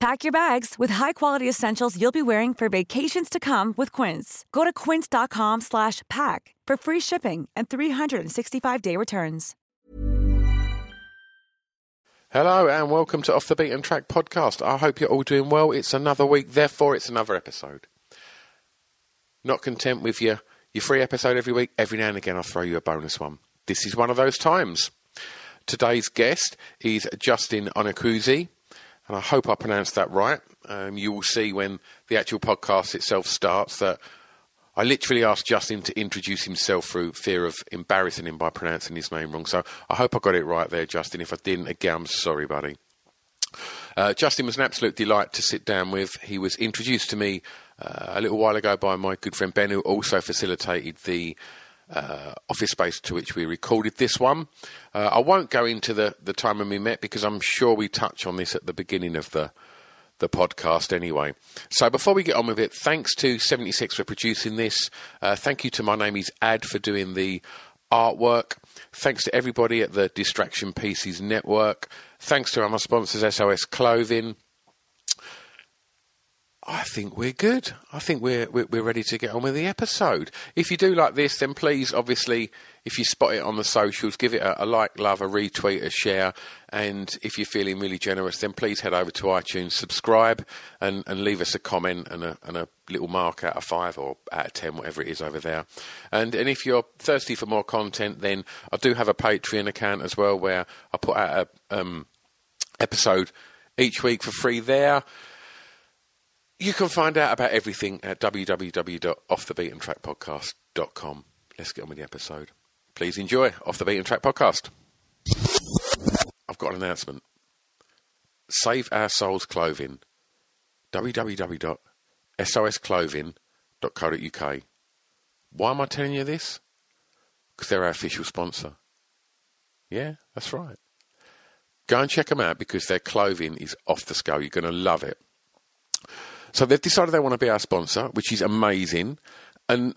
Pack your bags with high-quality essentials you'll be wearing for vacations to come with Quince. Go to quince.com slash pack for free shipping and 365-day returns. Hello and welcome to Off the Beaten Track podcast. I hope you're all doing well. It's another week, therefore it's another episode. Not content with your your free episode every week, every now and again I'll throw you a bonus one. This is one of those times. Today's guest is Justin Onuekwusi, and I hope I pronounced that right. Um, you will see when the actual podcast itself starts that I literally asked Justin to introduce himself through fear of embarrassing him by pronouncing his name wrong. So I hope I got it right there, Justin. If I didn't, again, I'm sorry, buddy. Uh, Justin was an absolute delight to sit down with. He was introduced to me uh, a little while ago by my good friend Ben, who also facilitated the uh, office space to which we recorded this one. Uh, I won't go into the, the time when we met because I'm sure we touch on this at the beginning of the the podcast anyway. So before we get on with it, thanks to 76 for producing this. Uh, thank you to My Name is Ad for doing the artwork. Thanks to everybody at the Distraction Pieces Network. Thanks to our sponsors, SOS Clothing. I think we're good. I think we're, we're, we're ready to get on with the episode. If you do like this, then please, obviously, if you spot it on the socials, give it a, a, like, love, a retweet, a share, and if you're feeling really generous, then please head over to iTunes, subscribe, and, and leave us a comment and a, and a little mark out of five or out of ten, whatever it is over there. And and if you're thirsty for more content, then I do have a Patreon account as well where I put out a um, episode each week for free there. You can find out about everything at www.offthebeatentrackpodcast.com. Let's get on with the episode. Please enjoy Off the Beaten Track Podcast. I've got an announcement. Save Our Souls Clothing. www.sosclothing.co.uk. Why am I telling you this? Because they're our official sponsor. Yeah, that's right. Go and check them out because their clothing is off the scale. You're going to love it. So they've decided they want to be our sponsor, which is amazing. And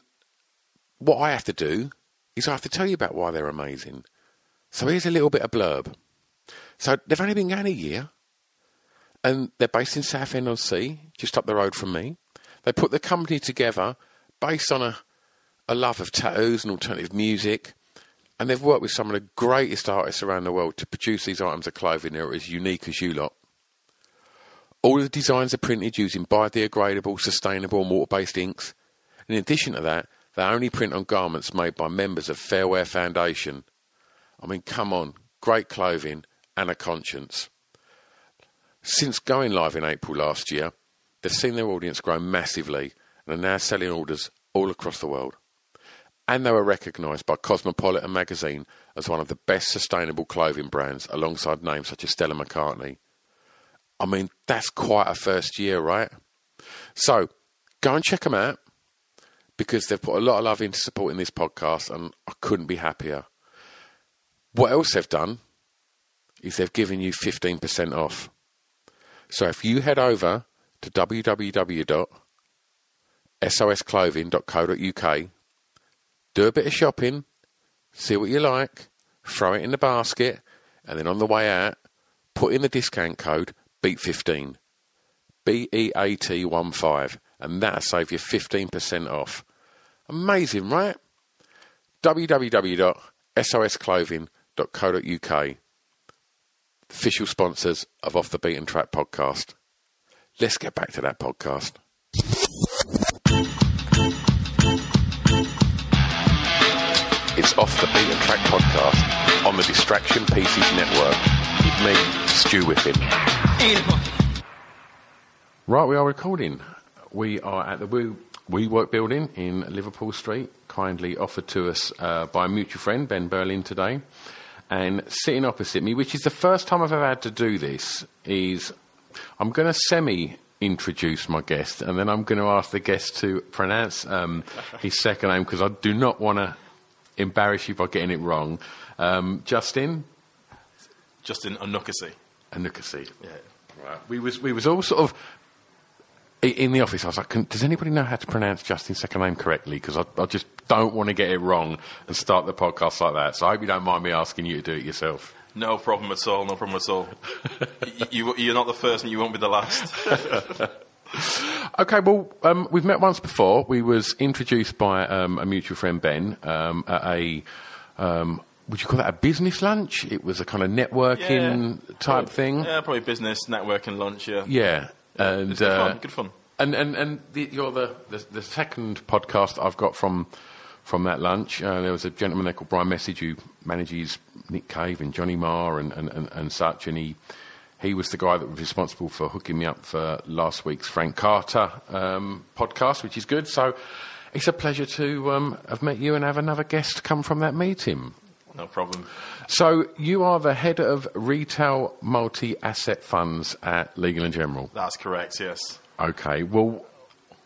what I have to do is I have to tell you about why they're amazing. So here's a little bit of blurb. So they've only been going a year, and they're based in Southend on Sea, just up the road from me. They put the company together based on a, a love of tattoos and alternative music, and they've worked with some of the greatest artists around the world to produce these items of clothing that are as unique as you lot. All of the designs are printed using biodegradable, sustainable, and water-based inks. In addition to that, they only print on garments made by members of Fairwear Foundation. I mean, come on, great clothing and a conscience. Since going live in April last year, they've seen their audience grow massively and are now selling orders all across the world. And they were recognised by Cosmopolitan magazine as one of the best sustainable clothing brands alongside names such as Stella McCartney. I mean, that's quite a first year, right? So go and check them out because they've put a lot of love into supporting this podcast, and I couldn't be happier. What else they've done is they've given you 15% off. So if you head over to www.sosclothing.co.uk, do a bit of shopping, see what you like, throw it in the basket, and then on the way out, put in the discount code BEAT15. B E A T 1 5. And that'll save you 15% off. Amazing, right? www.sosclothing.co.uk. Official sponsors of Off the Beaten Track podcast. Let's get back to that podcast. It's Off the Beaten Track podcast on the Distraction Pieces Network. With me, Stu Whiffen. Right, we are recording. We are at the WeWork building in Liverpool Street, kindly offered to us uh, by a mutual friend, Ben Berlin, today. And sitting opposite me, which is the first time I've ever had to do this, is I'm going to semi introduce my guest, and then I'm going to ask the guest to pronounce um, his second name because I do not want to embarrass you by getting it wrong. Um, Justin? Justin Onuekwusi. Onuekwusi. Yeah. Right. We was we was all sort of in the office. I was like, Can, "Does anybody know how to pronounce Justin's second name correctly?" Because I, I just don't want to get it wrong and start the podcast like that. So I hope you don't mind me asking you to do it yourself. No problem at all. No problem at all. You, you're not the first, and you won't be the last. Okay, well, um, we've met once before. We was introduced by um, a mutual friend, Ben, um, at a. Would you call that a business lunch? It was a kind of networking type Probably- thing. Yeah, probably business, networking, lunch. Yeah. Yeah, and good uh, fun. Good fun. And and and the, you're the, the the second podcast I've got from from that lunch. Uh, there was a gentleman there called Brian Message who manages Nick Cave and Johnny Marr and, and, and, and such, and he he was the guy that was responsible for hooking me up for last week's Frank Carter um, podcast, which is good. So it's a pleasure to um, have met you and have another guest come from that meeting. No problem. So you are the head of retail multi-asset funds at Legal and General. That's correct. Yes. Okay, well,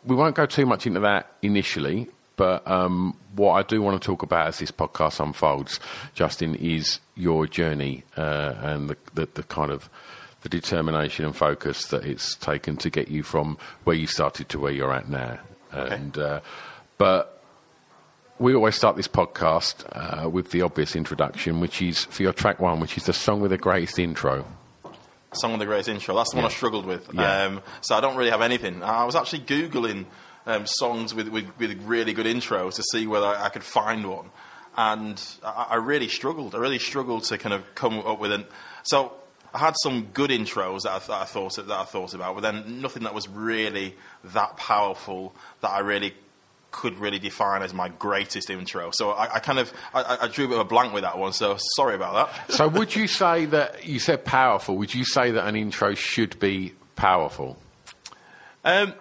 we won't go too much into that initially, but um, what I do want to talk about as this podcast unfolds, Justin, is your journey uh, and the, the, the kind of the determination and focus that it's taken to get you from where you started to where you're at now. And uh, but we always start this podcast uh, with the obvious introduction, which is for your track one, which is the song with the greatest intro. Song with the greatest intro. That's the one I struggled with. Yeah. Um, so I don't really have anything. I was actually googling um, songs with, with with really good intros to see whether I could find one, and I, I really struggled. I really struggled to kind of come up with an. So I had some good intros that I, that I thought that I thought about, but then nothing that was really that powerful that I really could really define as my greatest intro. So I, I kind of I, I drew a bit of a blank with that one. So sorry about that. So, would you say that you said powerful? Would you say that an intro should be powerful? Um,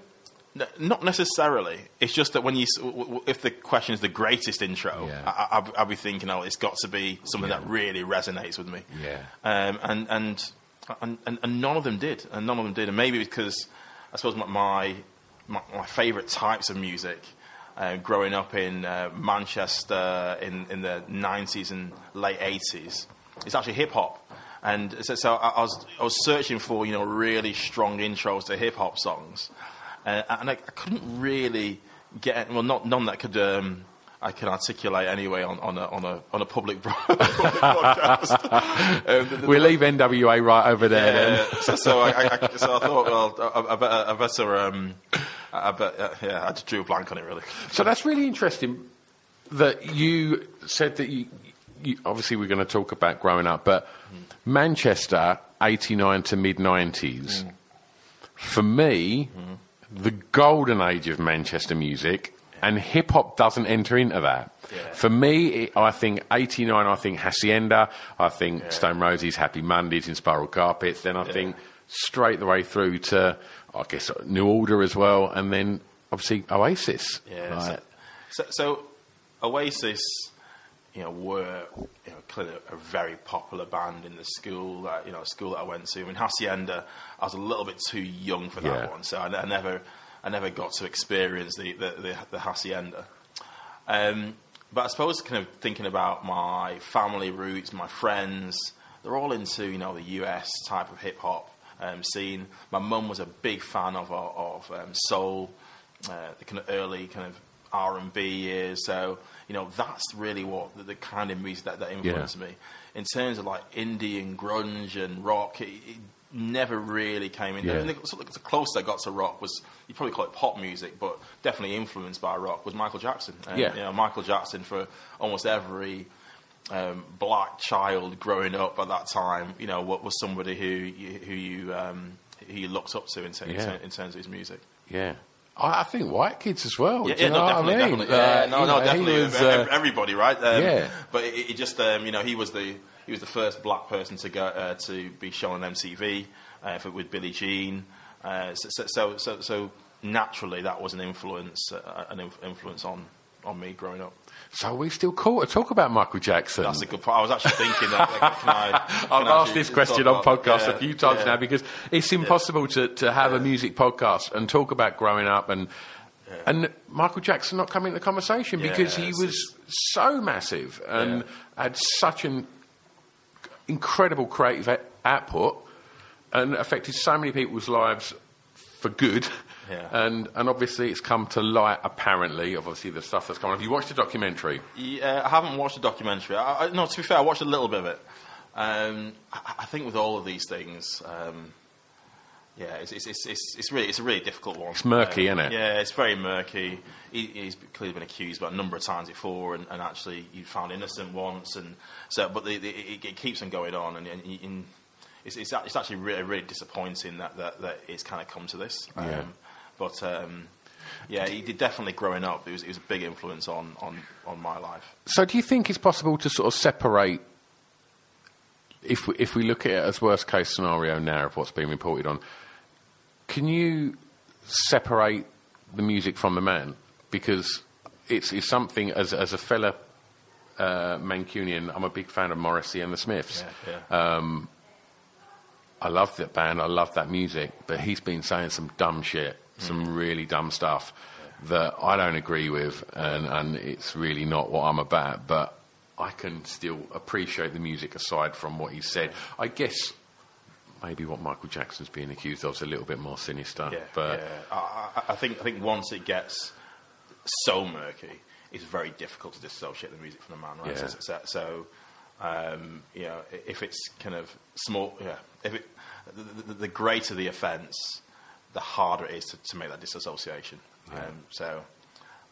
n- not necessarily. It's just that when you, s- w- w- if the question is the greatest intro, Yeah. I, I, I'll, I'll be thinking, oh, it's got to be something that really resonates with me. Yeah. Um, and, and, and and and none of them did, and none of them did, and maybe because I suppose my my, my, my favourite types of music. Uh, growing up in uh, Manchester in, in the 90s and late 80s, it's actually hip hop. And so, so I, I was I was searching for you know really strong intros to hip hop songs, uh, and I, I couldn't really get well not none that could um, I can articulate anyway on, on a on a on a public, bro- public podcast. Um, the- the- We'll leave NWA right over there then. yeah, so, so, I, I, I- so I thought, well, I, I better, I better um, I bet, uh, yeah, I just drew a blank on it, really. So that's really interesting that you said that you, you obviously we're going to talk about growing up, but Manchester, 89 to mid 90s, for me, the golden age of Manchester music, and hip hop doesn't enter into that. Yeah. For me, it, I think 89, I think Hacienda, I think Stone Roses, Happy Mondays, Inspiral Carpets, then I think straight the way through to, I guess, New Order as well, and then obviously Oasis. Yeah. Like, So, so, so Oasis, you know, were you know, clearly a very popular band in the school that you know school that I went to. I mean, Hacienda, I was a little bit too young for that Yeah. one, so I, I never, I never got to experience the the, the, the Hacienda. Um, but I suppose, kind of thinking about my family roots, my friends, they're all into you know the US type of hip hop um, scene. My mum was a big fan of of um, soul, uh, the kind of early kind of R and B years. So you know that's really what the, the kind of music that, that influenced me. In terms of like indie and grunge and rock, it, it never really came in. Yeah. The, so the closest I got to rock was you probably call it pop music, but definitely influenced by rock was Michael Jackson. And, Yeah. you know, Michael Jackson for almost every um, black child growing up at that time, you know, what was somebody who you, who you um, who you looked up to in, ter- Yeah. in terms of his music. Yeah. I, I think white kids as well. Yeah, yeah, know no, definitely, I mean? definitely. Yeah, Uh, no, no, know, definitely. was, uh, everybody, right? Um, Yeah. But it, it just, um, you know, he was the he was the first black person to go uh, to be shown on MTV uh, with Billie Jean. Uh, so, so, so, so naturally, that was an influence, uh, an inf- influence on on me growing up. So we still call to talk about Michael Jackson. That's a good point. I was actually thinking that. Like, can I, I've asked this question on talk about- podcast yeah, a few times yeah. now because it's impossible to, to have a music podcast and talk about growing up and and Michael Jackson not coming into the conversation because he was so massive and Yeah. had such an incredible creative output and affected so many people's lives for good. Yeah. And and obviously it's come to light apparently, obviously the stuff that's come on. Have you watched the documentary? Yeah, I haven't watched the documentary. I, I, no, to be fair, I watched a little bit of it. Um, I, I think with all of these things, um, yeah, it's, it's, it's, it's, it's really it's a really difficult one. It's murky, Um, isn't it? Yeah, it's very murky. He, he's clearly been accused about a number of times before, and, and actually he found innocent once, and so. But the, the, it, it keeps on going on, and, and, and it's, it's, actually really, really disappointing that, that, that it's kind of come to this. Um, Yeah. But um, yeah, he did definitely growing up. It was, it was a big influence on, on, on my life. So, do you think it's possible to sort of separate, if we, if we look at it as worst case scenario now of what's being reported on, can you separate the music from the man? Because it's, it's something as as a fella uh, Mancunian, I'm a big fan of Morrissey and the Smiths. Yeah, yeah. I love that band, I love that music, but he's been saying some dumb shit, some really dumb stuff that I don't agree with, and, and it's really not what I'm about. But I can still appreciate the music aside from what he said. I guess maybe what Michael Jackson's being accused of is a little bit more sinister. Yeah, but yeah. I, I, think I think once it gets so murky, it's very difficult to dissociate the music from the man. Right? Yeah. So, so, so um, you know, if it's kind of small, yeah, if it, the, the, the greater the offence, the harder it is to, to make that disassociation. Um, so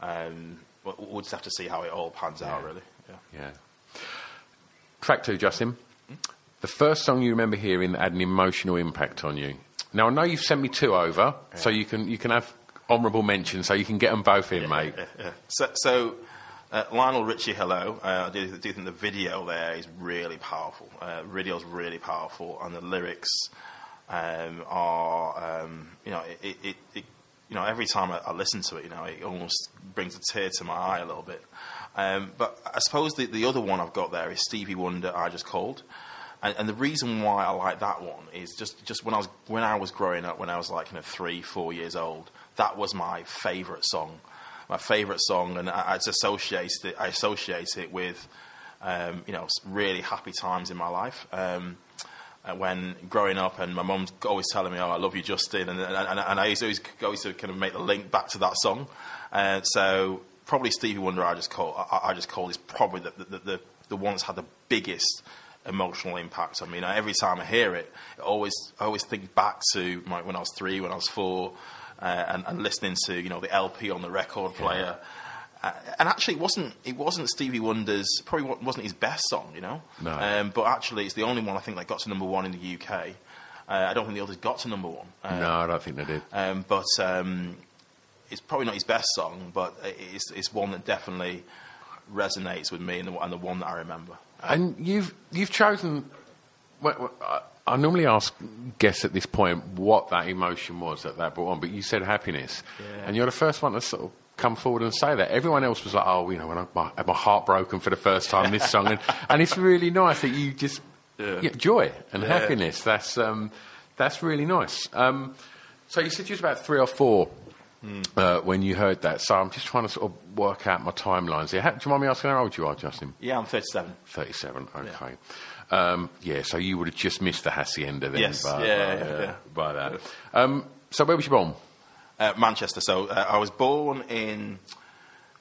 um, we'll, we'll just have to see how it all pans out, really. Yeah. yeah. Track two, Justin. The first song you remember hearing that had an emotional impact on you. Now I know you've sent me two over, so you can you can have honourable mention, so you can get them both in, mate. Yeah, yeah. So, so uh, Lionel Richie, hello. Uh, I do, do think the video there is really powerful. Uh, video's really powerful, and the lyrics um, are, um, you know, it, it, it, you know, every time I, I listen to it, you know, it almost brings a tear to my eye a little bit. Um, but I suppose the, the other one I've got there is Stevie Wonder, I Just Called. And, and the reason why I like that one is just, just when I was when I was growing up, when I was like you know three, four years old, that was my favourite song, my favourite song, and I, I just associated it. I associate it with um, you know really happy times in my life. Um, when growing up, and my mum's always telling me, "Oh, I love you, Justin," and and, and, I used to always go to kind of make the link back to that song. Uh, so probably Stevie Wonder, I just call I, I just call is probably the the, the the one that's had the biggest emotional impact on me. You every time I hear it, it always I always think back to my, when I was three, when I was four, uh, and, and listening to you know the LP on the record player. Uh, and actually, it wasn't it wasn't Stevie Wonder's probably wasn't his best song, you know. No. Um, but actually, it's the only one I think that got to number one in the UK. Uh, I don't think the others got to number one. Uh, No, I don't think they did. um, but um, it's probably not his best song, but it's, it's one that definitely resonates with me and the, and the one that I remember. And you've you've chosen. Well, I normally ask guests at this point what that emotion was that that brought on, but you said happiness, Yeah. and you're the first one to sort of come forward and say that. Everyone else was like, "Oh, you know, when I my, had my heart broken for the first time, this song," and, and it's really nice that you just yeah, joy and Yeah. happiness. That's um, that's really nice. Um, so you said you was about three or four. Uh, when you heard that, so I'm just trying to sort of work out my timelines here. How, do you mind me asking how old you are, Justin? Yeah, I'm 37. 37, okay. Yeah, um, yeah so you would have just missed the hacienda then Yes, by, yeah, by, yeah, uh, yeah. by that. Um, so where was you born? Uh, Manchester. So uh, I was born in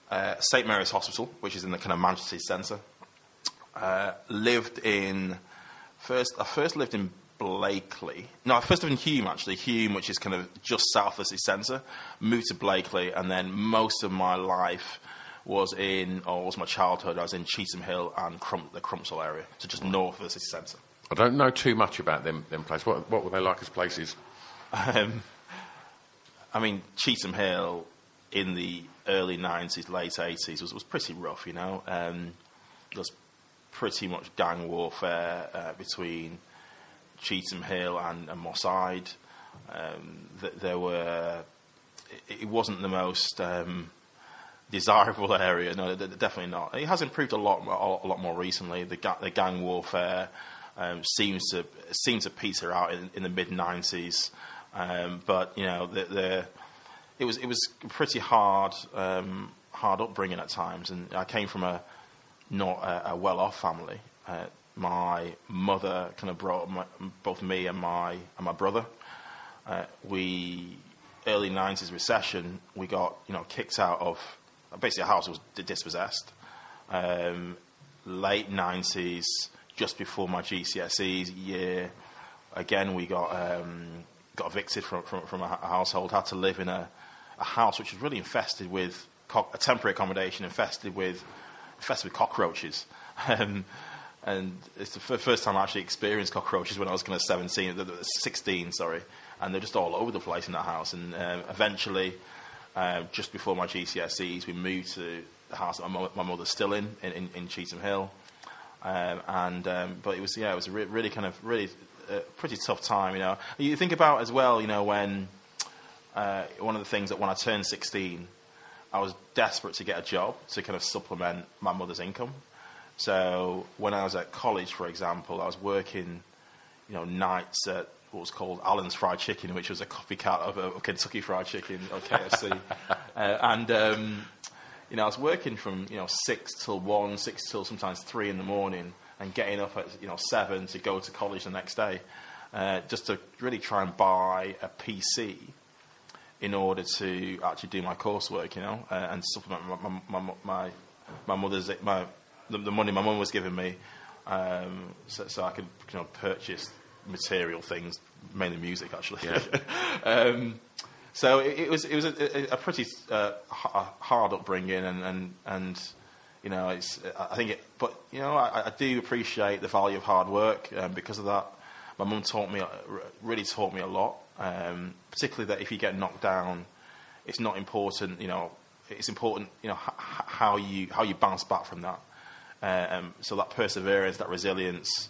uh, St Mary's Hospital, which is in the kind of Manchester centre. Uh, lived in first. I first lived in Blackley. No, I first lived in Hulme actually. Hulme, which is kind of just south of the centre. Moved to Blackley, and then most of my life was in, or was my childhood. I was in Cheetham Hill and Crum- the Crumpsall area, so just north of the city centre. I don't know too much about them, them places. What, what were they like as places? Um, I mean, Cheetham Hill in the early 90s, late 80s was, was pretty rough, you know. Um, there was pretty much gang warfare uh, between Cheetham Hill and, and Moss Side. Um, th- there were, it, it, wasn't the most um, desirable area, no, definitely not. It has improved a lot, a lot more recently. The, ga- the gang warfare um, seems to seems to peter out in, in the mid 90s. Um, but you know, the, the, it was it was pretty hard um, hard upbringing at times, and I came from a not a, a well off family. Uh, my mother kind of brought my, both me and my and my brother. Uh, we early '90s recession, we got you know kicked out of basically our house was dispossessed. Um, late '90s, just before my GCSEs year, again we got um, got evicted from, from, from a household, had to live in a, a house which was really infested with co- a temporary accommodation infested with infested with cockroaches. Um, and it's the f- first time I actually experienced cockroaches when I was kind of 17, 16, sorry, and they're just all over the place in that house. And um, eventually, uh, just before my GCSEs, we moved to the house that my, mo- my mother's still in, in, in, Cheetham Hill. Um, and um, but it was yeah, it was re- really kind of really a pretty tough time, you know. You think about as well, you know, when uh, one of the things that when I turned 16, I was desperate to get a job to kind of supplement my mother's income. So when I was at college, for example, I was working, you know, nights at what was called Allen's Fried Chicken, which was a copycat of, a Kentucky Fried Chicken or KFC, uh, and um, you know, I was working from you know six till one, six till sometimes three in the morning, and getting up at you know seven to go to college the next day, uh, just to really try and buy a PC in order to actually do my coursework, you know, uh, and supplement my my, my, my mother's my the, the, money my mum was giving me, um, so, so, I could you know purchase material things, mainly music actually. Yeah. um, so it, it, was it was a, a pretty uh, hard upbringing, and and and you know, it's, I think it, but, you know, I, I do appreciate the value of hard work um, because of that. My mum taught me, really taught me a lot, um, particularly that if you get knocked down, it's not important, you know, it's important, you know, h- how you, how you bounce back from that. Um, so that perseverance, that resilience,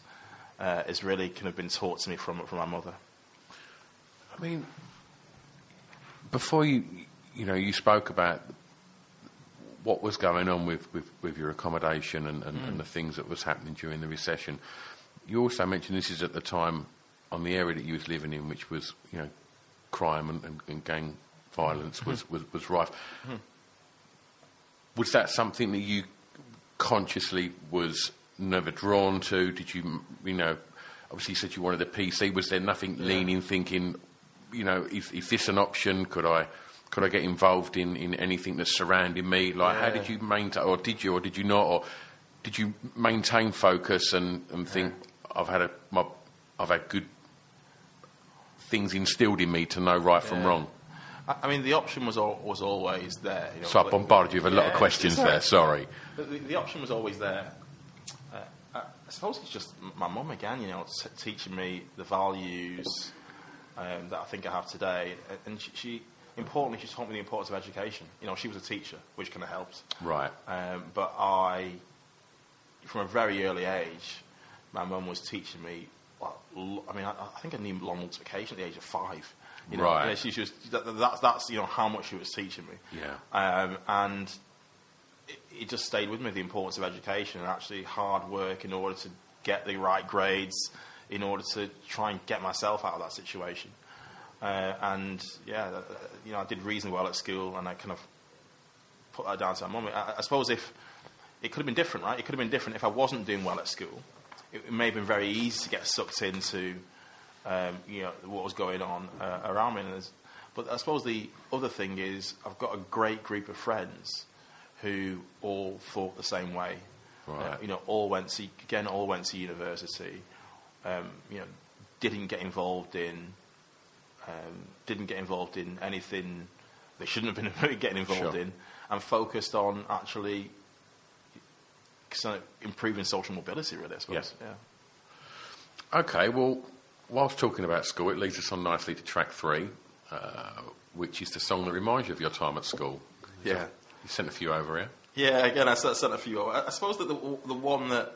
uh, has really kind of been taught to me from, from my mother. I mean, before you, you know, you spoke about what was going on with, with, with your accommodation and, and, mm. and, the things that was happening during the recession. You also mentioned this is at the time on the area that you was living in, which was you know crime and, and, gang violence was, was, was rife. Mm. Was that something that you consciously was never drawn to? Did you you know obviously you said you wanted a PC. Was there nothing yeah. leaning, thinking, you know, is, is this an option? Could I could I get involved in, in anything that's surrounding me? Like, yeah. how did you maintain, or did you, or did you not, or did you maintain focus and, and think I've had a, my, I've had good things instilled in me to know right yeah. from wrong? I mean, the option was al- was always there. You know, so I bombarded you with a lot of questions there. Sorry. The, the, option was always there. Uh, I suppose it's just my mum again. You know, t- teaching me the values um, that I think I have today, and she, she importantly, she taught me the importance of education. You know, she was a teacher, which kind of helped. Right. Um, but I, from a very early age, my mum was teaching me. Well, I mean, I, I, think I knew long multiplication at the age of five. You know, right. she, she was, that, that's, that's you know how much she was teaching me. Yeah. Um, and it, it just stayed with me the importance of education and actually hard work in order to get the right grades, in order to try and get myself out of that situation. Uh, and yeah, you know, I did reasonably well at school, and I kind of put that down to my mum. I, I, suppose if it could have been different, right? It could have been different if I wasn't doing well at school. It, it may have been very easy to get sucked into, um, you know, what was going on uh, around me. but I suppose the other thing is I've got a great group of friends who all thought the same way. Right. Uh, you know, all went to again, all went to university. Um, you know, didn't get involved in um, didn't get involved in anything they shouldn't have been getting involved sure. in, and focused on actually improving social mobility, really, I suppose. Yeah. yeah. Okay, well, whilst talking about school, it leads us on nicely to track three. Uh, which is the song that reminds you of your time at school. Yeah. You sent a few over here. Yeah, again, I sent a few. over. I I suppose that the the one that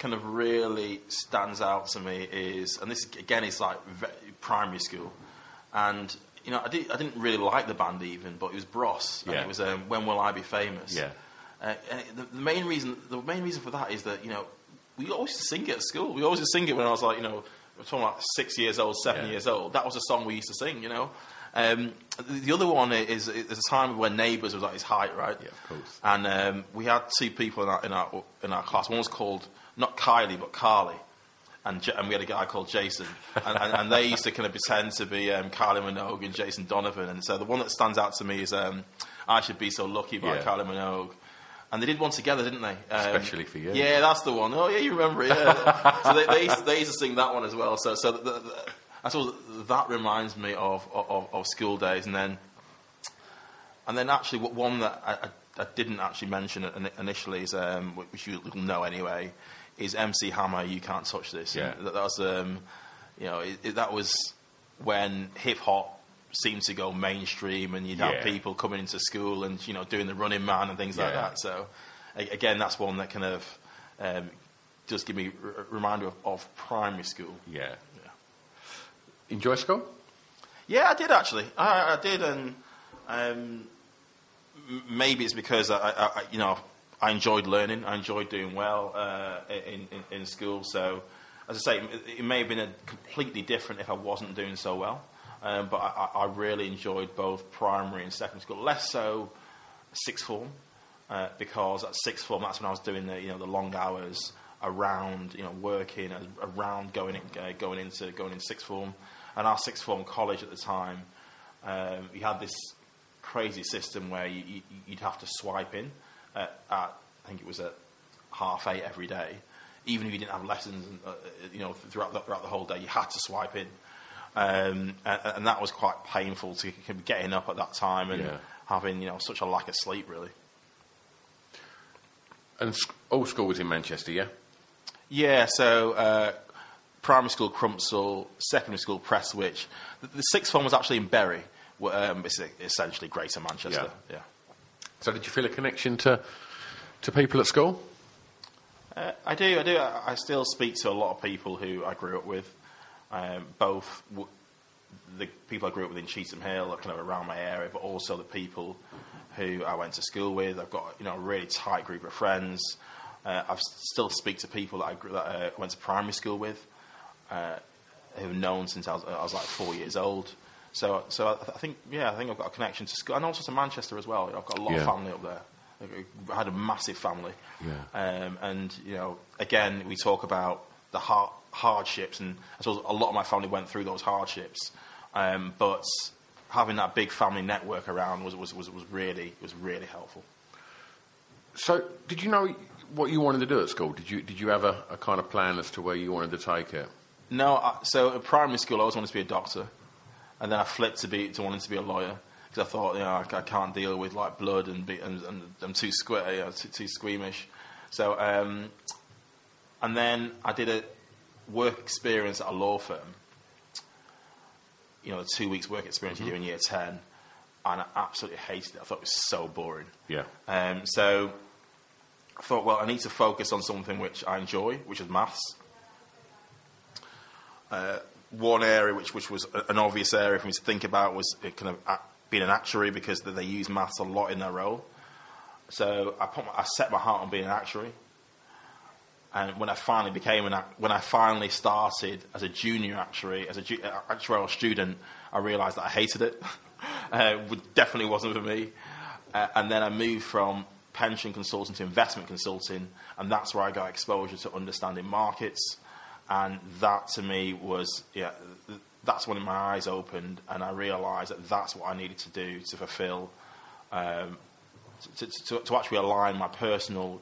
kind of really stands out to me is, and this again is like primary school, and you know I, did, I didn't really like the band even, but it was Bros, and Yeah. it was um, When Will I Be Famous? Yeah. Uh, and the, the main reason, the main reason for that is that you know we always used to sing it at school. We always sing it when I was like you know we're talking like six years old, seven Yeah. years old. That was a song we used to sing, you know. Um, the, the other one is, is there's a time when Neighbours was at its height, right? Yeah, of course. And um, we had two people in our, in our in our class. One was called not Kylie but Carly, and, J- and we had a guy called Jason. And, and, and they used to kind of pretend to be um, Kylie Minogue and Jason Donovan. And so the one that stands out to me is um, "I Should Be So Lucky" by Yeah. Kylie Minogue. And they did one together, didn't they? Um, Especially for you. Yeah, that's the one. Oh, yeah, you remember it. Yeah. so they, they, used, they used to sing that one as well. So, so the, the, I suppose that reminds me of, of, of school days. And then, and then actually, one that I, I, didn't actually mention initially is, um, which you will know anyway, is MC Hammer. You can't touch this. Yeah. That, that was, um, you know, it, it, that was when hip hop seemed to go mainstream, and you'd Yeah. have people coming into school and you know doing the Running Man and things like that. So, a- again, that's one that kind of um, does give me a reminder of, of primary school. Yeah. Yeah. Enjoy school? Yeah, I did actually. I, I did, and um, maybe it's because I, I, I, you know, I enjoyed learning. I enjoyed doing well uh, in, in in school. So, as I say, it, may have been a completely different if I wasn't doing so well. Um, but I, I really enjoyed both primary and secondary school. Less so sixth form, uh, because at sixth form that's when I was doing the you know the long hours around you know working around going in, uh, going into going into sixth form, and our sixth form college at the time, um, we had this crazy system where you, you'd have to swipe in at, at I think it was at half eight every day, even if you didn't have lessons and, uh, you know throughout the, throughout the whole day, you had to swipe in. Um, and, and that was quite painful to getting up at that time and Yeah. having you know such a lack of sleep really. And old school was in Manchester, yeah? Yeah, so uh, primary school Crumpsall, secondary school Prestwich. The, the sixth form was actually in Bury, um, it's essentially Greater Manchester. Yeah. So did you feel a connection to, to people at school? Uh, I do, I do. I, I still speak to a lot of people who I grew up with, um, both w- the people I grew up with in Cheetham Hill, kind of around my area, but also the people who I went to school with. I've got you know a really tight group of friends. Uh, I still speak to people that I grew, that uh, went to primary school with, uh, who've known since I was, I was like four years old. So, so I, I think, yeah, I think I've got a connection to school, and also to Manchester as well. I've got a lot Yeah. of family up there. I had a massive family, Yeah. um, and you know, again, we talk about the har- hardships, and I suppose a lot of my family went through those hardships. Um, but having that big family network around was, was, was, was really was really helpful. So did you know what you wanted to do at school? Did you, did you have a, a kind of plan as to where you wanted to take it? No, I, so at primary school, I always wanted to be a doctor, and then I flipped to be to wanting to be a lawyer because I thought, you know, I, I can't deal with like blood and be, and, and I'm too you know, too, too squeamish. So, um, and then I did a work experience at a law firm. You know, the two weeks work experience you do in year ten, and I absolutely hated it. I thought it was so boring. Yeah. Um, so I thought, well, I need to focus on something which I enjoy, which is maths. Uh, one area which, which was an obvious area for me to think about was kind of being an actuary because they use maths a lot in their role. So I, put my, I set my heart on being an actuary. And when I finally became an, when I finally started as a junior actuary, as a ju- uh, actuarial student, I realised that I hated it. uh, it definitely wasn't for me. Uh, and then I moved from pension consulting to investment consulting, and that's where I got exposure to understanding markets. And that to me was, yeah, that's when my eyes opened, and I realised that that's what I needed to do to fulfil, um, to, to, to actually align my personal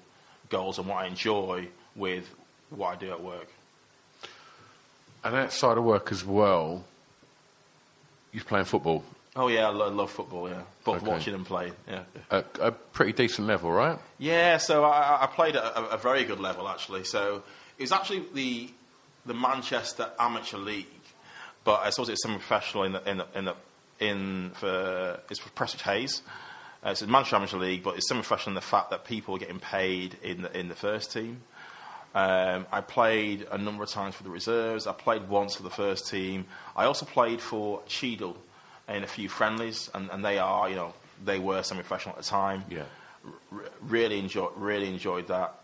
goals and what I enjoy with what I do at work. And outside of work as well, you're playing football Oh yeah, I lo- love football. Yeah, both Okay. watching and playing. Yeah, at a pretty decent level, right? yeah. So I, I played at a, a very good level actually. So it was actually the the Manchester Amateur League, but I suppose it's semi-professional in the in the, in the in for it's for Prestwich Heys. Uh, it's a Manchester Amateur League, but it's semi-professional in the fact that people are getting paid in the in the first team. Um, I played a number of times for the reserves. I played once for the first team. I also played for Cheadle in a few friendlies, and, and they are, you know, they were semi-professional at the time. Yeah. R- really enjoyed, really enjoyed that.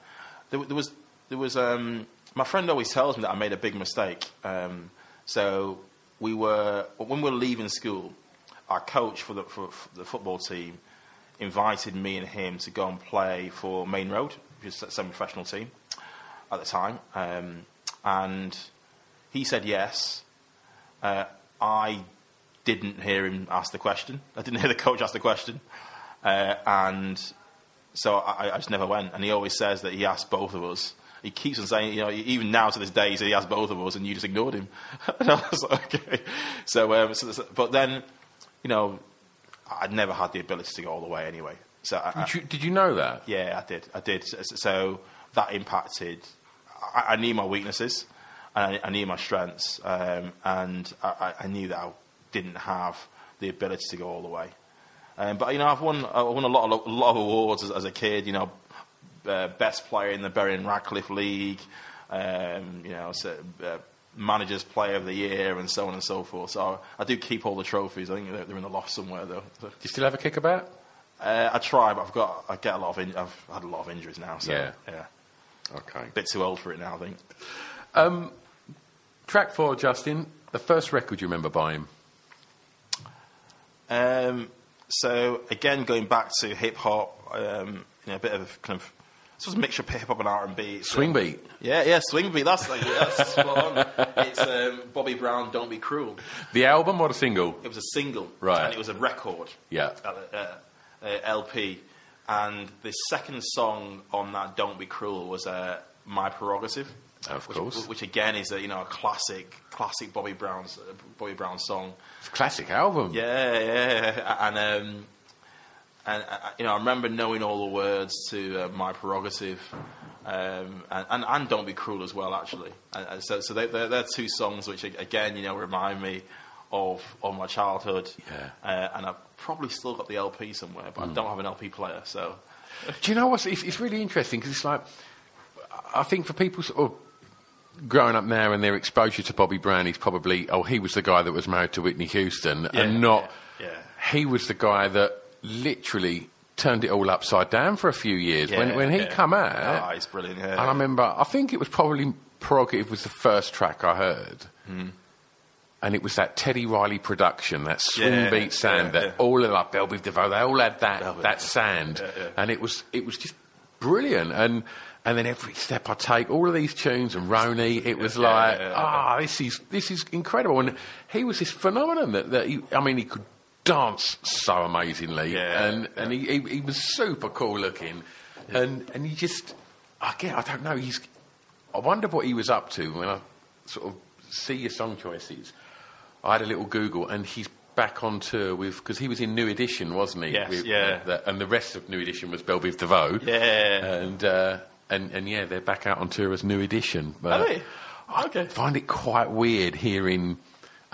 There, there was, there was. Um, my friend always tells me that I made a big mistake. Um, so we were when we were leaving school, our coach for the for, for the football team invited me and him to go and play for Maine Road, which is a semi-professional team at the time, um, and he said yes. Uh, I didn't hear him ask the question. I didn't hear the coach ask the question, uh, and so I, I, just never went. And he always says that he asked both of us. He keeps on saying, you know, even now to this day, he said he asked both of us, and you just ignored him. and I was like, okay. So, um, so, so, but then, you know, I'd never had the ability to go all the way anyway. So, I, did, you, did you know that? Yeah, I did. I did. So, so that impacted. I, I, knew my weaknesses, and I, I knew my strengths, um, and I, I, knew that I didn't have the ability to go all the way. Um, but you know, I've won. I won a lot of a lot of awards as, as a kid. You know, uh, best player in the Bury and Radcliffe League. Um, you know, so, uh, managers player of the year and so on and so forth. So I do keep all the trophies. I think they're, they're in the loft somewhere though. So. Do you still have a kickabout? Uh, I try, but I've got I get a lot of in, I've had a lot of injuries now. So, yeah, yeah. Okay. A bit too old for it now, I think. Um, track four, Justin. The first record you remember buying? Um, so again, going back to hip hop, um, you know, a bit of kind of this was a mixture of hip hop and R and B. Swing beat. Yeah, yeah, swing beat. That's like that's spot on. It's um, Bobby Brown, "Don't Be Cruel." The album or the single? It was a single, right? And it was a record. Yeah. Uh, uh, LP, and the second song on that "Don't Be Cruel" was uh, "My Prerogative." Of which, course. Which again is a you know a classic, classic Bobby Brown's uh, Bobby Brown song. It's a classic album. Yeah, yeah, and um, and uh, you know I remember knowing all the words to uh, "My Prerogative." Um, and, and, and, "Don't Be Cruel" as well, actually. And, and so, so they, they're, they're, two songs which, again, you know, remind me of of my childhood. Yeah. Uh, and I've probably still got the LP somewhere, but mm. I don't have an LP player. So. Do you know what? It's, it's really interesting because it's like I think for people sort of growing up now and their exposure to Bobby Brown is probably, oh, he was the guy that was married to Whitney Houston, yeah, and not yeah, yeah. he was the guy that literally turned it all upside down for a few years. Yeah, when when he come out, oh, he's brilliant. and I remember, I think it was probably Prerogative was the first track I heard. Mm. And it was that Teddy Riley production, that swing beat sound, that all of like Bell Biv DeVoe, they all had that that sound, and it was it was just brilliant. And and then every step I take, all of these tunes and Roni, it was like, ah, oh, this is this is incredible. And he was this phenomenon that, that he, I mean, he could dance so amazingly, yeah, and and he, he, he was super cool looking, and and he just, I get, I don't know, he's, I wonder what he was up to when I sort of see your song choices. I had a little Google, and he's back on tour with because he was in New Edition, wasn't he? Yes, with, yeah. Uh, the, and the rest of New Edition was Bell Biv DeVoe. Yeah, and. Uh, and, and yeah, they're back out on tour as New Edition. But? Okay. I find it quite weird hearing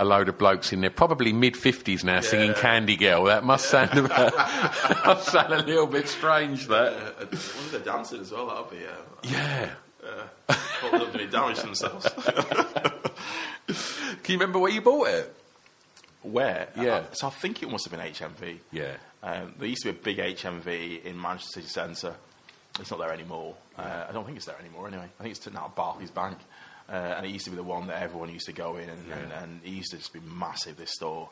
a load of blokes in there, probably mid fifties now yeah. singing "Candy Girl." That must sound about, must sound a little bit strange. That. Yeah, uh, uh they're dancing as well. That'll be. Uh, yeah. Uh, them to damage themselves. Can you remember where you bought it? Where? Yeah. Uh, so I think it must have been HMV. Yeah. Um, there used to be a big HMV in Manchester City Centre. It's not there anymore. Uh, I don't think it's there anymore anyway. I think it's now Barclays Bank. Uh, and it used to be the one that everyone used to go in, and, yeah. and, and it used to just be massive, this store.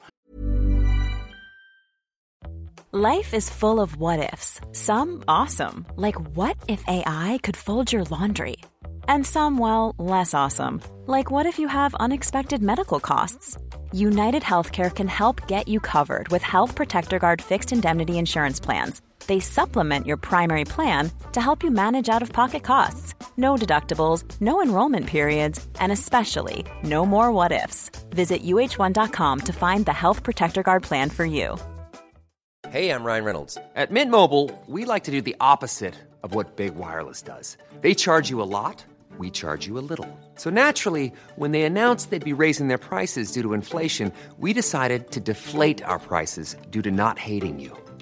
Life is full of what ifs, some awesome, like what if AI could fold your laundry? And some, well, less awesome, like what if you have unexpected medical costs? United Healthcare can help get you covered with Health Protector Guard fixed indemnity insurance plans they supplement your primary plan to help you manage out of pocket costs. No deductibles, no enrollment periods, and especially no more what ifs. Visit uh1.com to find the Health Protector Guard plan for you. Hey, I'm Ryan Reynolds. At Mint Mobile, we like to do the opposite of what Big Wireless does. They charge you a lot we charge you a little. So naturally, when they announced they'd be raising their prices due to inflation, we decided to deflate our prices due to not hating you.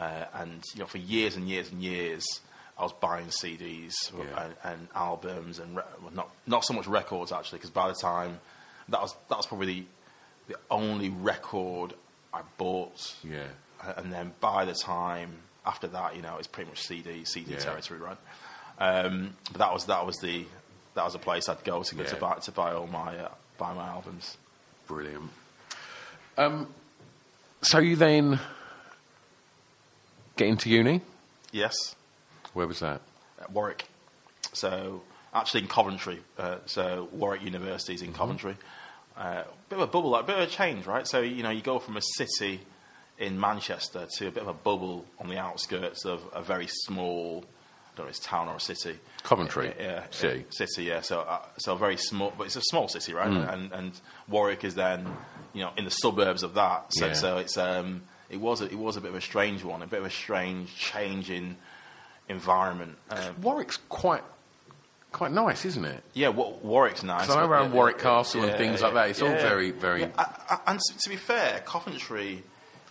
Uh, and you know, for years and years and years, I was buying CDs Yeah. and, and albums, and re- well, not not so much records actually, because by the time that was that was probably the, the only record I bought. Yeah. Uh, And then by the time after that, you know, it's pretty much CD CD Yeah. territory, right? Um, but that was that was the that was a place I'd go to go to buy to buy all my uh, buy my albums. Brilliant. Um, so you then get into uni? Yes. Where was that? at Warwick. So actually in Coventry. Uh, so Warwick University is in Coventry. Uh, bit of a bubble, like a bit of a change, right? So you know you go from a city in Manchester to a bit of a bubble on the outskirts of a very small, I don't know, it's town or a city. Coventry Yeah, city. yeah, city, yeah. So, uh, so very small, but it's a small city, right? And and Warwick is then, you know, in the suburbs of that. So, Yeah. so it's um, it was a, it was a bit of a strange one, a bit of a strange change in environment. Um, Warwick's quite quite nice, isn't it? yeah, Wa- Warwick's nice. So I know around yeah, Warwick yeah, Castle and yeah, things like that. It's all very, very. Yeah, I, I, and to, to be fair, Coventry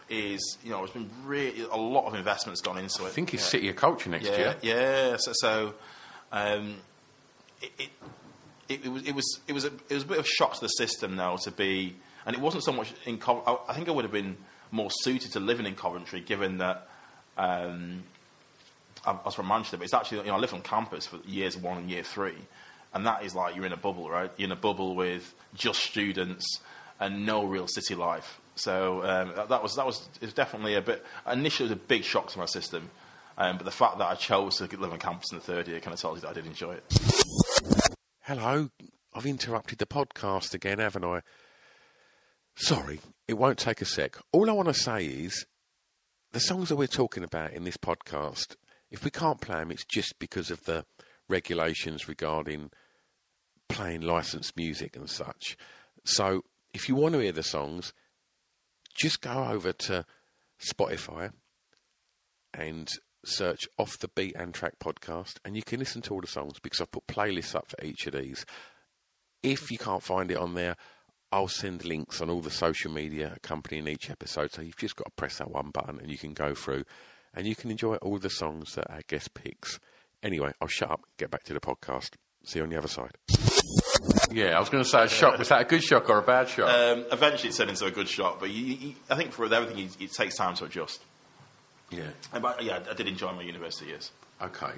is you know it's been really a lot of investments gone into it. I think it's yeah. City of Culture next yeah, year. Yeah, so, so um, it, it, it, it was it was it was a, it was a bit of a shock to the system now to be, and it wasn't so much in. I, I think I would have been more suited to living in Coventry, given that. Um, I I was from Manchester, but it's actually you know I lived on campus for years one and year three, and that is like you're in a bubble, right? You're in a bubble with just students and no real city life. So um, that, that was that was was definitely a bit initially it was a big shock to my system, um, but the fact that I chose to live on campus in the third year kind of tells you that I did enjoy it. Hello, I've interrupted the podcast again, haven't I? Sorry, it won't take a sec. All I want to say is the songs that we're talking about in this podcast, if we can't play them, it's just because of the regulations regarding playing licensed music and such. So if you want to hear the songs, just go over to Spotify and search Off the Beat and Track podcast, and you can listen to all the songs because I've put playlists up for each of these. If you can't find it on there, I'll send links on all the social media accompanying each episode. So you've just got to press that one button and you can go through and you can enjoy all the songs that our guest picks. Anyway, I'll shut up, get back to the podcast. See you on the other side. Yeah, I was going to say a shock. Was that a good shock or a bad shock? Um, eventually, it turned into a good shot, but you, you, I think for everything, it, it takes time to adjust. yeah. But yeah, I did enjoy my university years. Okay,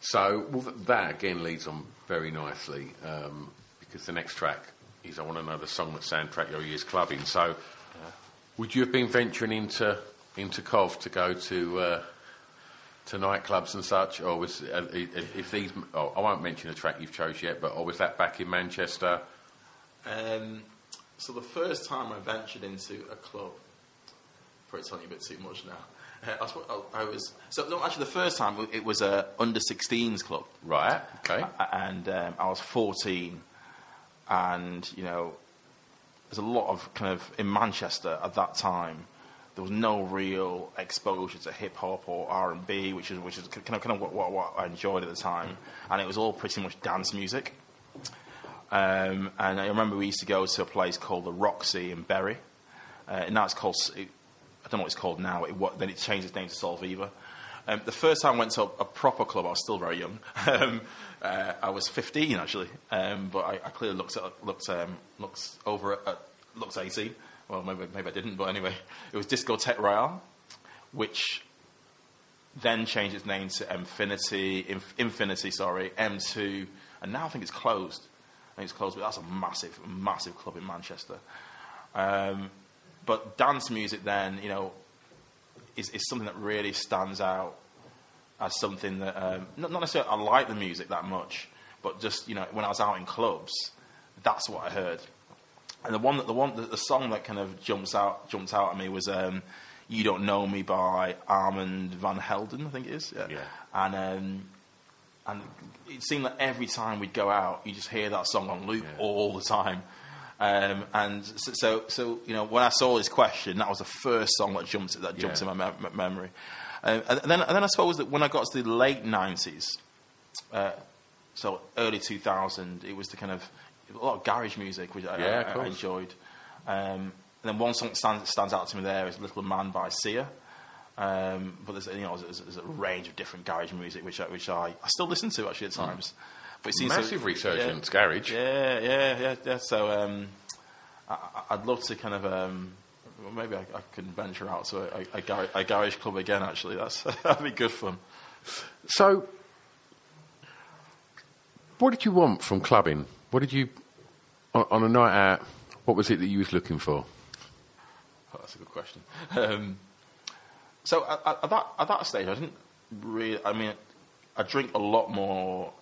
so well, that again leads on very nicely um, because the next track is I want to know the song that soundtrack your year's clubbing. So, would you have been venturing into into Cov to go to uh, to nightclubs and such, or was uh, if these? Oh, I won't mention the track you've chose yet, but or was that back in Manchester? Um, so the first time I ventured into a club, probably telling you a bit too much now. Uh, I, was, I was so no, actually the first time it was a under 16s club, Right. Okay. And um, I was 14, and you know, there's a lot of kind of in Manchester at that time. There was no real exposure to hip hop or R and B, which is which is kind of kind of what, what, what I enjoyed at the time, and it was all pretty much dance music. Um, and I remember we used to go to a place called the Roxy in Bury. Uh, and now it's called, it, I don't know what it's called now, it, what, then it changed its name to Solviva. Um, the first time I went to a, a proper club, I was still very young. um, uh, I was 15 actually, um, but I, I clearly looked, at, looked, um, looked over at, at looked 18. Well, maybe, maybe I didn't, but anyway, it was Discotheque Royale, which then changed its name to Infinity, Inf- Infinity, sorry, M2, and now I think it's closed. I think it's closed, but that's a massive, massive club in Manchester. Um, but dance music, then, you know, is, is something that really stands out as something that um, not, not necessarily I like the music that much, but just you know when I was out in clubs, that's what I heard. And the one that the one the, the song that kind of jumps out jumped out at me was um, "You Don't Know Me" by Armand Van Helden, I think it is. Yeah. Yeah. And um, and it seemed like every time we'd go out, you just hear that song on loop Yeah. all the time. Um, and so, so, so, you know, when I saw this question, that was the first song that jumped that jumped Yeah. in my mem- memory. Um, and then, and then I suppose that when I got to the late nineties, uh, so early two thousand, it was the kind of a lot of garage music, which I, Yeah, I- I, enjoyed. Um, and then one song that stands, stands out to me there is "Little Man" by Sia. Um, but there's you know there's, there's a range of different garage music which I, which I, I still listen to actually at times. But it seems Hmm. Massive resurgence, yeah. garage. Yeah, yeah, yeah, yeah. So um, I, I- I'd love to kind of um, well, maybe I, I could venture out to a, a, a garage club again. Actually, that's that'd be good fun. So, what did you want from clubbing? What did you on, on a night out? What was it that you was looking for? Oh, that's a good question. Um, so at, at, at that at that stage, I didn't really. I mean, I drink a lot more.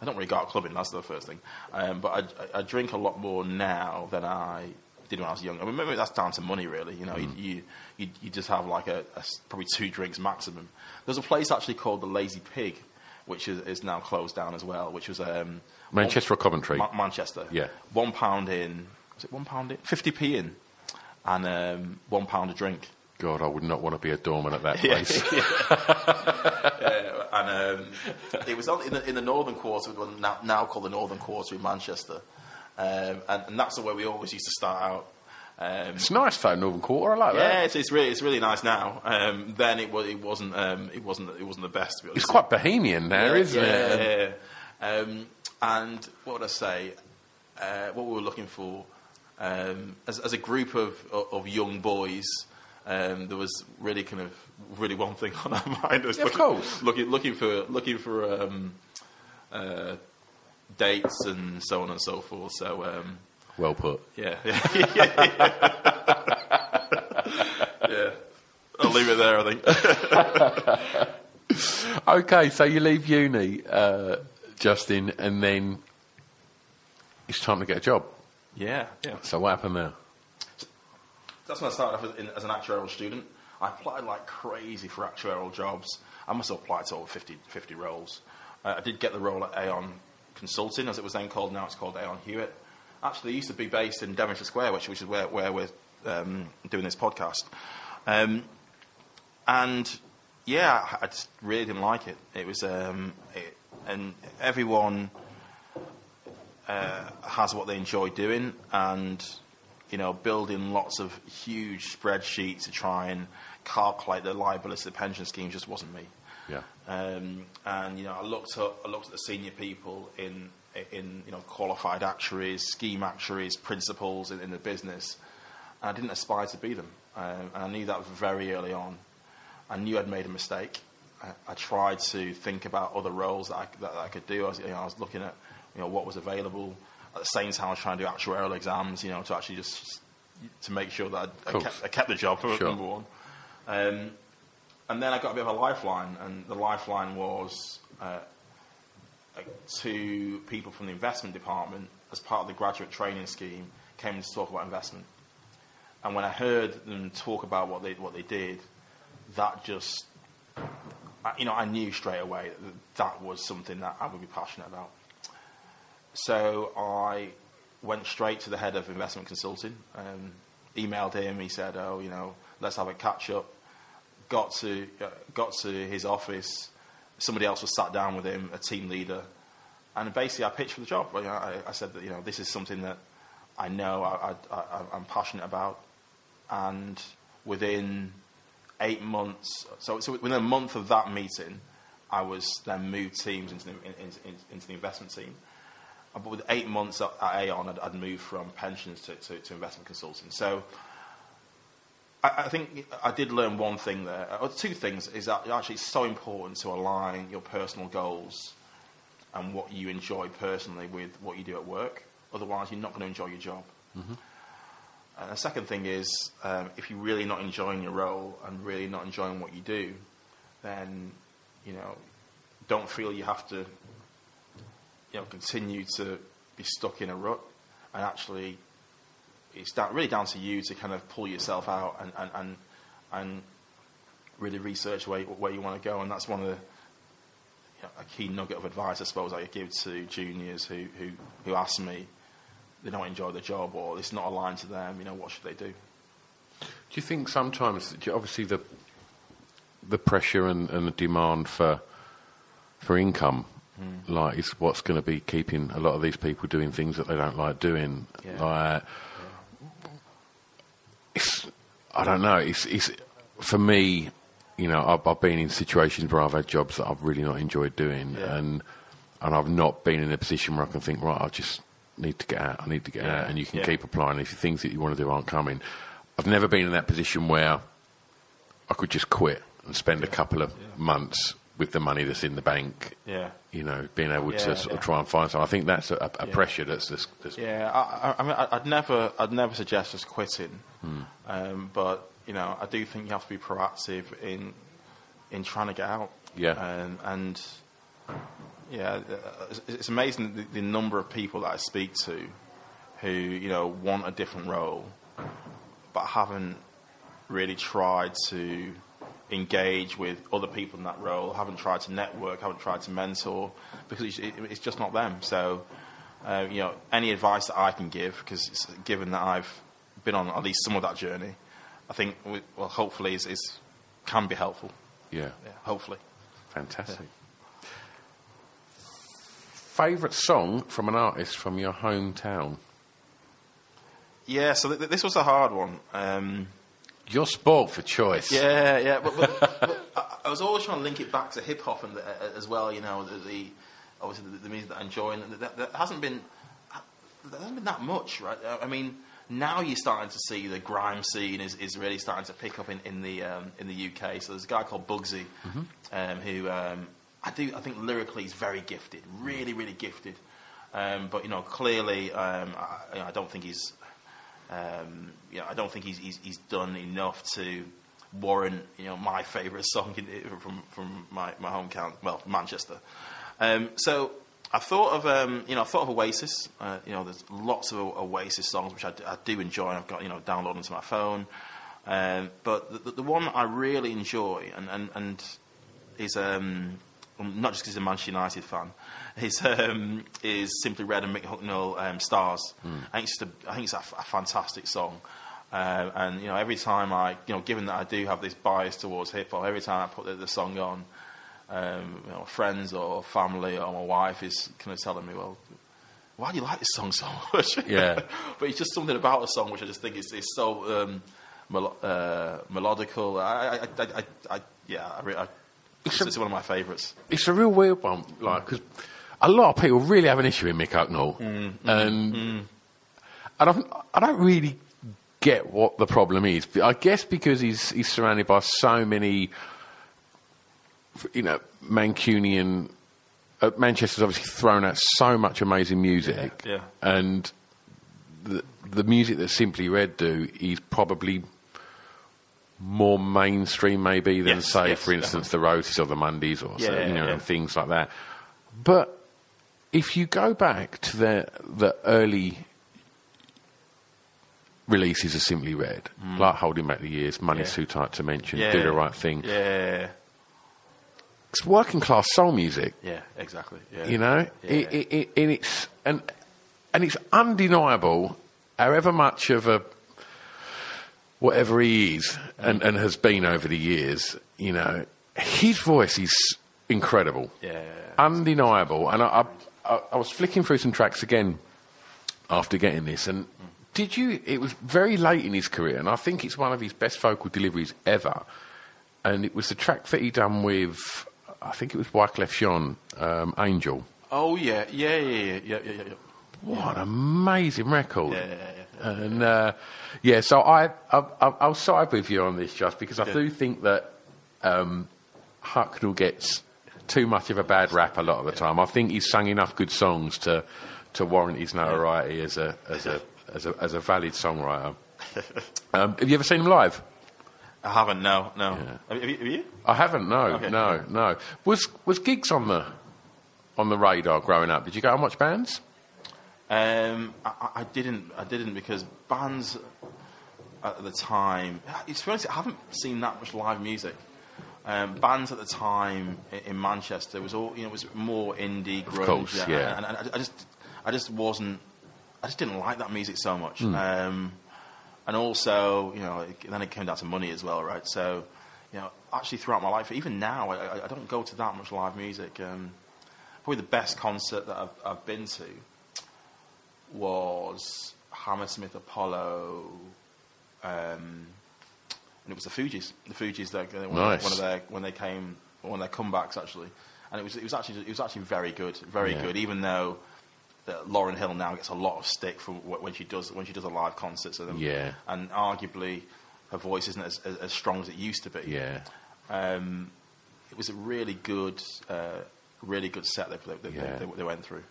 I don't really go out clubbing. That's the first thing. Um, but I, I drink a lot more now than I did when I was young. I mean, maybe that's down to money, really. You know, you, you you you just have like a, a probably two drinks maximum. There's a place actually called the Lazy Pig, which is, is now closed down as well. Which was um, Manchester or Coventry? Ma- Manchester. Yeah. One pound in. Was it one pound in? Fifty p in, and um, one pound a drink. God, I would not want to be a doorman at that Yeah. place. Yeah, and um, it was in, the, in the northern quarter, now called the northern quarter in Manchester, um, and, and that's the way we always used to start out. Um, It's nice though, Northern Quarter. I like yeah, that. Yeah, it's, it's really it's really nice now. Um, then it was it wasn't um, it wasn't it wasn't the best. To be honest. It's quite bohemian now, yeah, isn't yeah, it? Yeah, yeah. Um, and what would I say? Uh, what we were looking for um, as, as a group of, of, of young boys, um, there was really kind of really one thing on our mind. Was Yeah, of looking, course. looking looking for looking for um, uh, dates and so on and so forth. So um, Well put. yeah, yeah. I'll leave it there. I think. Okay, so you leave uni, uh, Justin, and then it's time to get a job. yeah, yeah. So what happened there? That's when I started off as, in, as an actuarial student. I applied like crazy for actuarial jobs. I must have applied to over 50, 50 roles. Uh, I did get the role at Aon Consulting, as it was then called. Now it's called Aon Hewitt. Actually, used to be based in Devonshire Square, which, which is where, where we're um, doing this podcast. Um, and yeah, I- just really didn't like it. It was, um, it, and everyone uh, has what they enjoy doing, and you know, building lots of huge spreadsheets to try and calculate the liability of the pension scheme just wasn't me. Um, and you know, I looked up, I looked at the senior people in in you know qualified actuaries, scheme actuaries, principals in, in the business, and I didn't aspire to be them. Um, and I knew that very early on. I knew I'd made a mistake. I, I tried to think about other roles that I, that I could do. I was, you know, I was looking at you know what was available. At the same time, I was trying to do actuarial exams, you know, to actually just to make sure that I, I, kept, I kept the job for Sure. number one. Um, and then I got a bit of a lifeline, and the lifeline was uh, two people from the investment department, as part of the graduate training scheme, came to talk about investment. And when I heard them talk about what they what they did, that just, you know, I knew straight away that that was something that I would be passionate about. So I went straight to the head of investment consulting, um, emailed him. He said, "Oh, you know, let's have a catch up." Got to uh, got to his office. Somebody else was sat down with him, a team leader, and basically I pitched for the job. I, I said that you know this is something that I know I, I'm passionate about, and within eight months, so, so within a month of that meeting, I was then moved teams into the, in, in, into the investment team. But with eight months at, at Aon, I'd, I'd moved from pensions to, to, to investment consulting. So I, I think I did learn one thing there, or two things, is that actually it's so important to align your personal goals and what you enjoy personally with what you do at work. Otherwise, you're not going to enjoy your job. And the second thing is, um, if you're really not enjoying your role and really not enjoying what you do, then you know, don't feel you have to, you know, continue to be stuck in a rut. And actually, it's down, really down to you to kind of pull yourself out and and and, and really research where where you want to go. And that's one of the you know, a key nugget of advice, I suppose, I give to juniors who who who ask me they don't enjoy the job or it's not aligned to them. You know, what should they do? Do you think sometimes, obviously, the the pressure and, and the demand for for income, Hmm. like, is what's going to be keeping a lot of these people doing things that they don't like doing? Yeah. Like, I don't know. It's, it's for me. You know, I've, I've been in situations where I've had jobs that I've really not enjoyed doing, Yeah. and and I've not been in a position where I can think, right, I just need to get out. I need to get Yeah. out, and you can Yeah. keep applying if the things that you want to do aren't coming. I've never been in that position where I could just quit and spend a couple of months with the money that's in the bank. Yeah. You know, being able to Yeah, sort of try and find something. I think that's a, a Yeah. pressure that's, that's, that's Yeah, I, I, mean, I'd never, I'd never suggest just quitting, Hmm. um, but you know, I do think you have to be proactive in in trying to get out. Yeah. and, and yeah, uh, it's, it's amazing the, the number of people that I speak to who you know want a different role, but haven't really tried to engage with other people in that role, haven't tried to network, haven't tried to mentor, because it's, it, it's just not them. So, uh, you know, any advice that I can give, because given that I've been on at least some of that journey, I think, we, well, hopefully, is, is can be helpful. yeah, Yeah, hopefully. fantastic. Favorite song from an artist from your hometown? Yeah, so th- this was a hard one. Um, You're spoilt for choice. Yeah, yeah, but, but, but I, was always trying to link it back to hip hop and the, as well. You know, the, the obviously the, the music that I enjoy, and that, that hasn't been there hasn't been that much, right? I mean, now you're starting to see the grime scene is, is really starting to pick up in in the um, in the UK. So there's a guy called Bugsy um, who um, I do I think lyrically is very gifted, really really gifted. Um, but you know, clearly, um, I, I don't think he's um, you know, I don't think he's, he's, he's done enough to warrant, you know, my favourite song from, from my, my home count, well, Manchester. Um, so I thought of, um, you know, I thought of Oasis. Uh, you know, there's lots of Oasis songs which I, I do enjoy. I've got, you know, downloaded onto my phone. Um, but the, the one I really enjoy and, and, and is um, not just because he's a Manchester United fan, is um, is Simply Red and Mick Hucknall um, Stars. I think it's just a, I think it's a, f- a fantastic song. Uh, and you know, every time I, you know, given that I do have this bias towards hip hop, every time I put the, the song on, um, you know, friends or family or my wife is kind of telling me, "Well, why do you like this song so much?" Yeah. but it's just something about the song which I just think is, is so um, mel- uh, melodical. I, I, I, I, I yeah, I, re- I, it's, it's one of my favourites. It's a real weird one, like because a lot of people really have an issue with Mick Hucknall, Mm, and I don't, I don't really get what the problem is. I guess because he's he's surrounded by so many, you know, Mancunian. Uh, Manchester's obviously thrown out so much amazing music, Yeah, yeah. and the the music that Simply Red do is probably more mainstream, maybe than Yes, say, yes, for instance, the Roses or the Mondays or so, you know, yeah. and things like that. But if you go back to the the early releases of Simply Red, like Holding Back the Years, Money's Mm. Yeah. Too Tight to Mention, Yeah. Do the Right Thing, Yeah, it's working class soul music. yeah, exactly. Yeah. You know, Yeah. it, it, it, and it's and and it's undeniable. However much of a whatever he is and, and has been over the years, you know, his voice is incredible, Yeah. undeniable. And I, I, I was flicking through some tracks again after getting this, and did you? It was very late in his career, and I think it's one of his best vocal deliveries ever. And it was the track that he done with, I think it was Wyclef Jean, um, Angel. Oh yeah, yeah, yeah, yeah, yeah, yeah, yeah. yeah. What an amazing record. Yeah, yeah, yeah, yeah. And uh, yeah, so I, I, I, I'll side with you on this just because I do think that um, Hucknall gets too much of a bad rap a lot of the time. I think he's sung enough good songs to to warrant his notoriety as a as a as a, as a valid songwriter. Um, have you ever seen him live? I haven't. No, no. Have, you, have you? I haven't. No, Okay. no, no. Was was gigs on the on the radar growing up? Did you go and watch bands? Um, I, I- I didn't. I didn't because bands at the time. To be honest, I haven't seen that much live music. Um, bands at the time in, in Manchester was all you know was more indie grunge. course, yeah. And, and I, I just, I just wasn't. I just didn't like that music so much. Hmm. Um, and also, you know, it, then it came down to money as well, right? So, you know, actually throughout my life, even now, I, I- I don't go to that much live music. Um, probably the best concert that I've, I've been to was Hammersmith Apollo, um, and it was the Fugees. The Fugees, like, uh, one, Nice. one of their when they came, one of their comebacks actually, and it was it was actually it was actually very good, very Yeah. good. Even though that Lauryn Hill now gets a lot of stick for when she does when she does a live concert them, Yeah. and arguably her voice isn't as, as, as strong as it used to be. Yeah, Um, it was a really good, uh, really good set they, they, Yeah. they, they went through.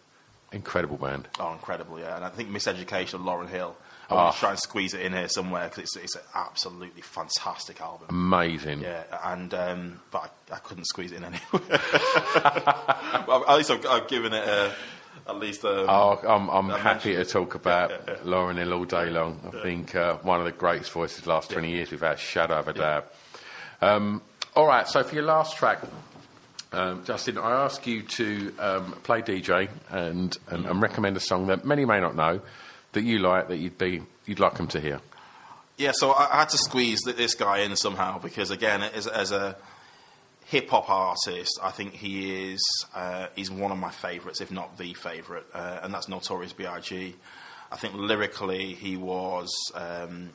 incredible band. Oh, incredible, yeah. And I think Miseducation of Lauryn Hill, I Oh. want to try and squeeze it in here somewhere because it's, it's an absolutely fantastic album. Amazing. Yeah, and um, but I, I couldn't squeeze it in anywhere. well, at least I've, I've given it a, at least a. Oh, I'm, I'm happy to talk about Lauryn Hill all day long. I think uh, one of the greatest voices the last 20 years, without a shadow of a doubt. Um, all right, so for your last track, um, Justin, I ask you to um, play DJ and, and, and recommend a song that many may not know that you like, that you'd be you'd like them to hear. Yeah, so I, had to squeeze this guy in somehow because, again, as, as a hip hop artist, I think he is uh, he's one of my favourites, if not the favourite, uh, and that's Notorious B.I.G. I think lyrically he was um,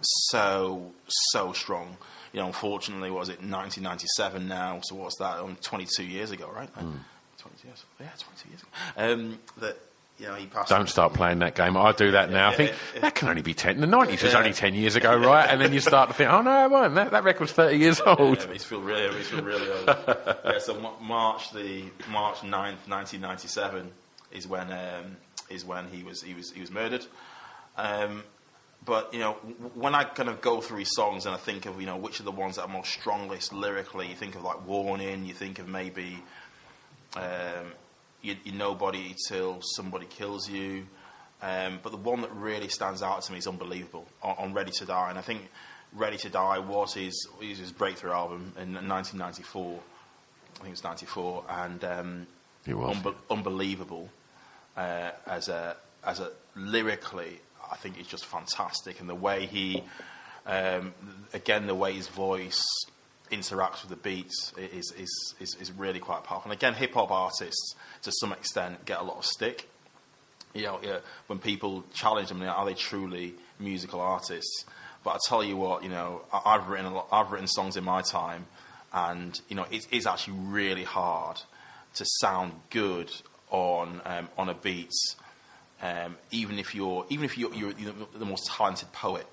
so so strong. You know, unfortunately, was it 1997 now? So what's that? Um, 22 years ago, right? Hmm. 22 years. Yeah, 22 years ago. Um, that you know he passed. Don't start playing that game. I do that now. I think that can only be 10. The 90s was only 10 years ago, right? And then you start to think, oh, no, it wasn't. That, that record's 30 years old. Yeah, it feel really, it makes feel really old. yeah, so March the March 9th, 1997 is when um, is when he was he was he was murdered. Um, but you know, w- when I kind of go through his songs and I think of you know which are the ones that are most strongest lyrically, you think of like Warning, you think of maybe um, you, you're nobody till somebody kills you. Um, but the one that really stands out to me is Unbelievable on, on Ready to Die, and I think Ready to Die was his was his breakthrough album in 1994. I think it was 94, and um, It was. unbe- unbelievable uh, as a as a lyrically. I think it's just fantastic, and the way he, um, again, the way his voice interacts with the beats is is is, is really quite powerful. And again, hip hop artists to some extent get a lot of stick. You know, when people challenge them, are they truly musical artists? But I tell you what, you know, I- I've written lot, I've written songs in my time, and you know, it is actually really hard to sound good on um, on a beat, um, even if you're even if you're, you're the most talented poet.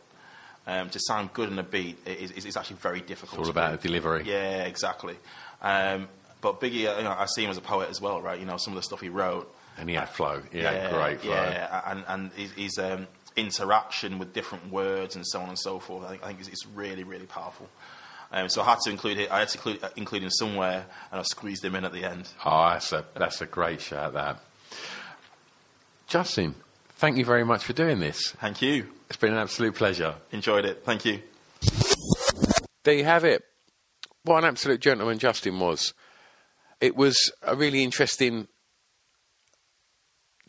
Um, to sound good on a beat is, is, is actually very difficult. It's all about the delivery. Yeah, exactly. Um, but Biggie, uh, you know, I see him as a poet as well, right? You know, some of the stuff he wrote. And he had flow. He had great flow. Yeah, and and his, his um, interaction with different words and so on and so forth. I think I think it's, it's really really powerful. Um, so I had to include it. I had to include, uh, include him somewhere, and I squeezed him in at the end. Oh, that's a, that's a great shout, that. Justin, thank you very much for doing this. Thank you. It's been an absolute pleasure. Enjoyed it. Thank you. There you have it. What an absolute gentleman Justin was. It was a really interesting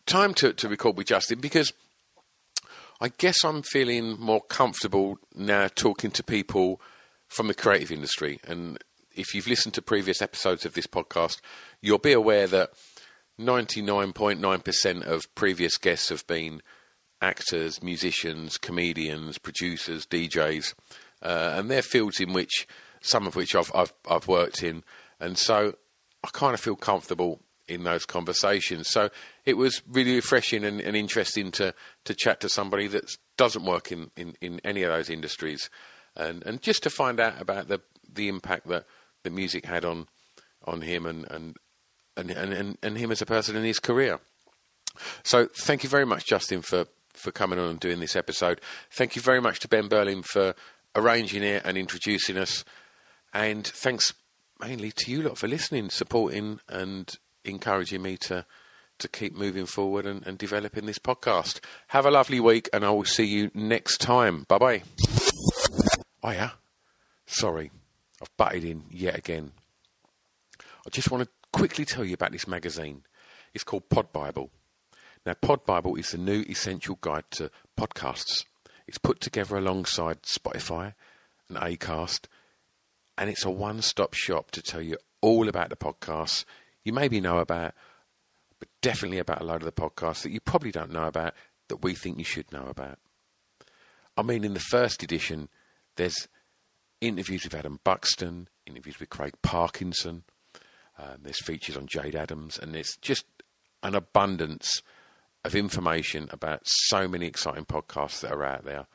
time to, to record with Justin because I guess I'm feeling more comfortable now talking to people from the creative industry. And if you've listened to previous episodes of this podcast, you'll be aware that 99.9% of previous guests have been actors, musicians, comedians, producers, DJs, uh, and they're fields in which some of which I've, I've I've worked in, and so I kind of feel comfortable in those conversations. So it was really refreshing and, and interesting to, to chat to somebody that doesn't work in, in, in any of those industries and, and just to find out about the, the impact that the music had on on him and, and, and, and, and him as a person in his career. So thank you very much, Justin, for, for coming on and doing this episode. Thank you very much to Ben Berlin for arranging it and introducing us. And thanks mainly to you lot for listening, supporting, and encouraging me to to keep moving forward and, and developing this podcast. Have a lovely week, and I will see you next time. Bye bye. Oh yeah, sorry, I've butted in yet again. I just want to quickly tell you about this magazine. It's called Pod Bible. Now, Pod Bible is the new essential guide to podcasts. It's put together alongside Spotify and Acast, and it's a one-stop shop to tell you all about the podcasts you maybe know about, but definitely about a load of the podcasts that you probably don't know about that we think you should know about. I mean, in the first edition, there's interviews with Adam Buxton, interviews with Craig Parkinson, um, there's features on Jade Adams, and there's just an abundance of information about so many exciting podcasts that are out there.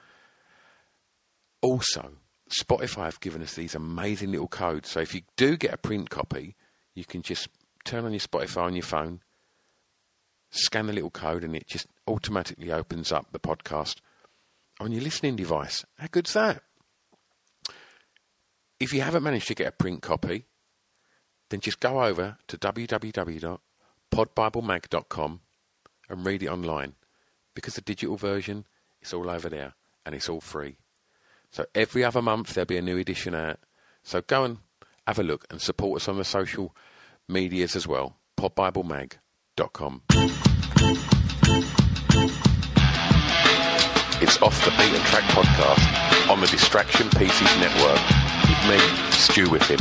Also, Spotify have given us these amazing little codes. So if you do get a print copy, you can just turn on your Spotify on your phone, scan the little code, and it just automatically opens up the podcast on your listening device. How good's that? If you haven't managed to get a print copy, then just go over to www.podbiblemag.com and read it online because the digital version is all over there and it's all free. So every other month there'll be a new edition out. So go and have a look and support us on the social medias as well. podbiblemag.com. It's Off the Beaten Track podcast on the Distraction Pieces Network with me, Stu Whiffen.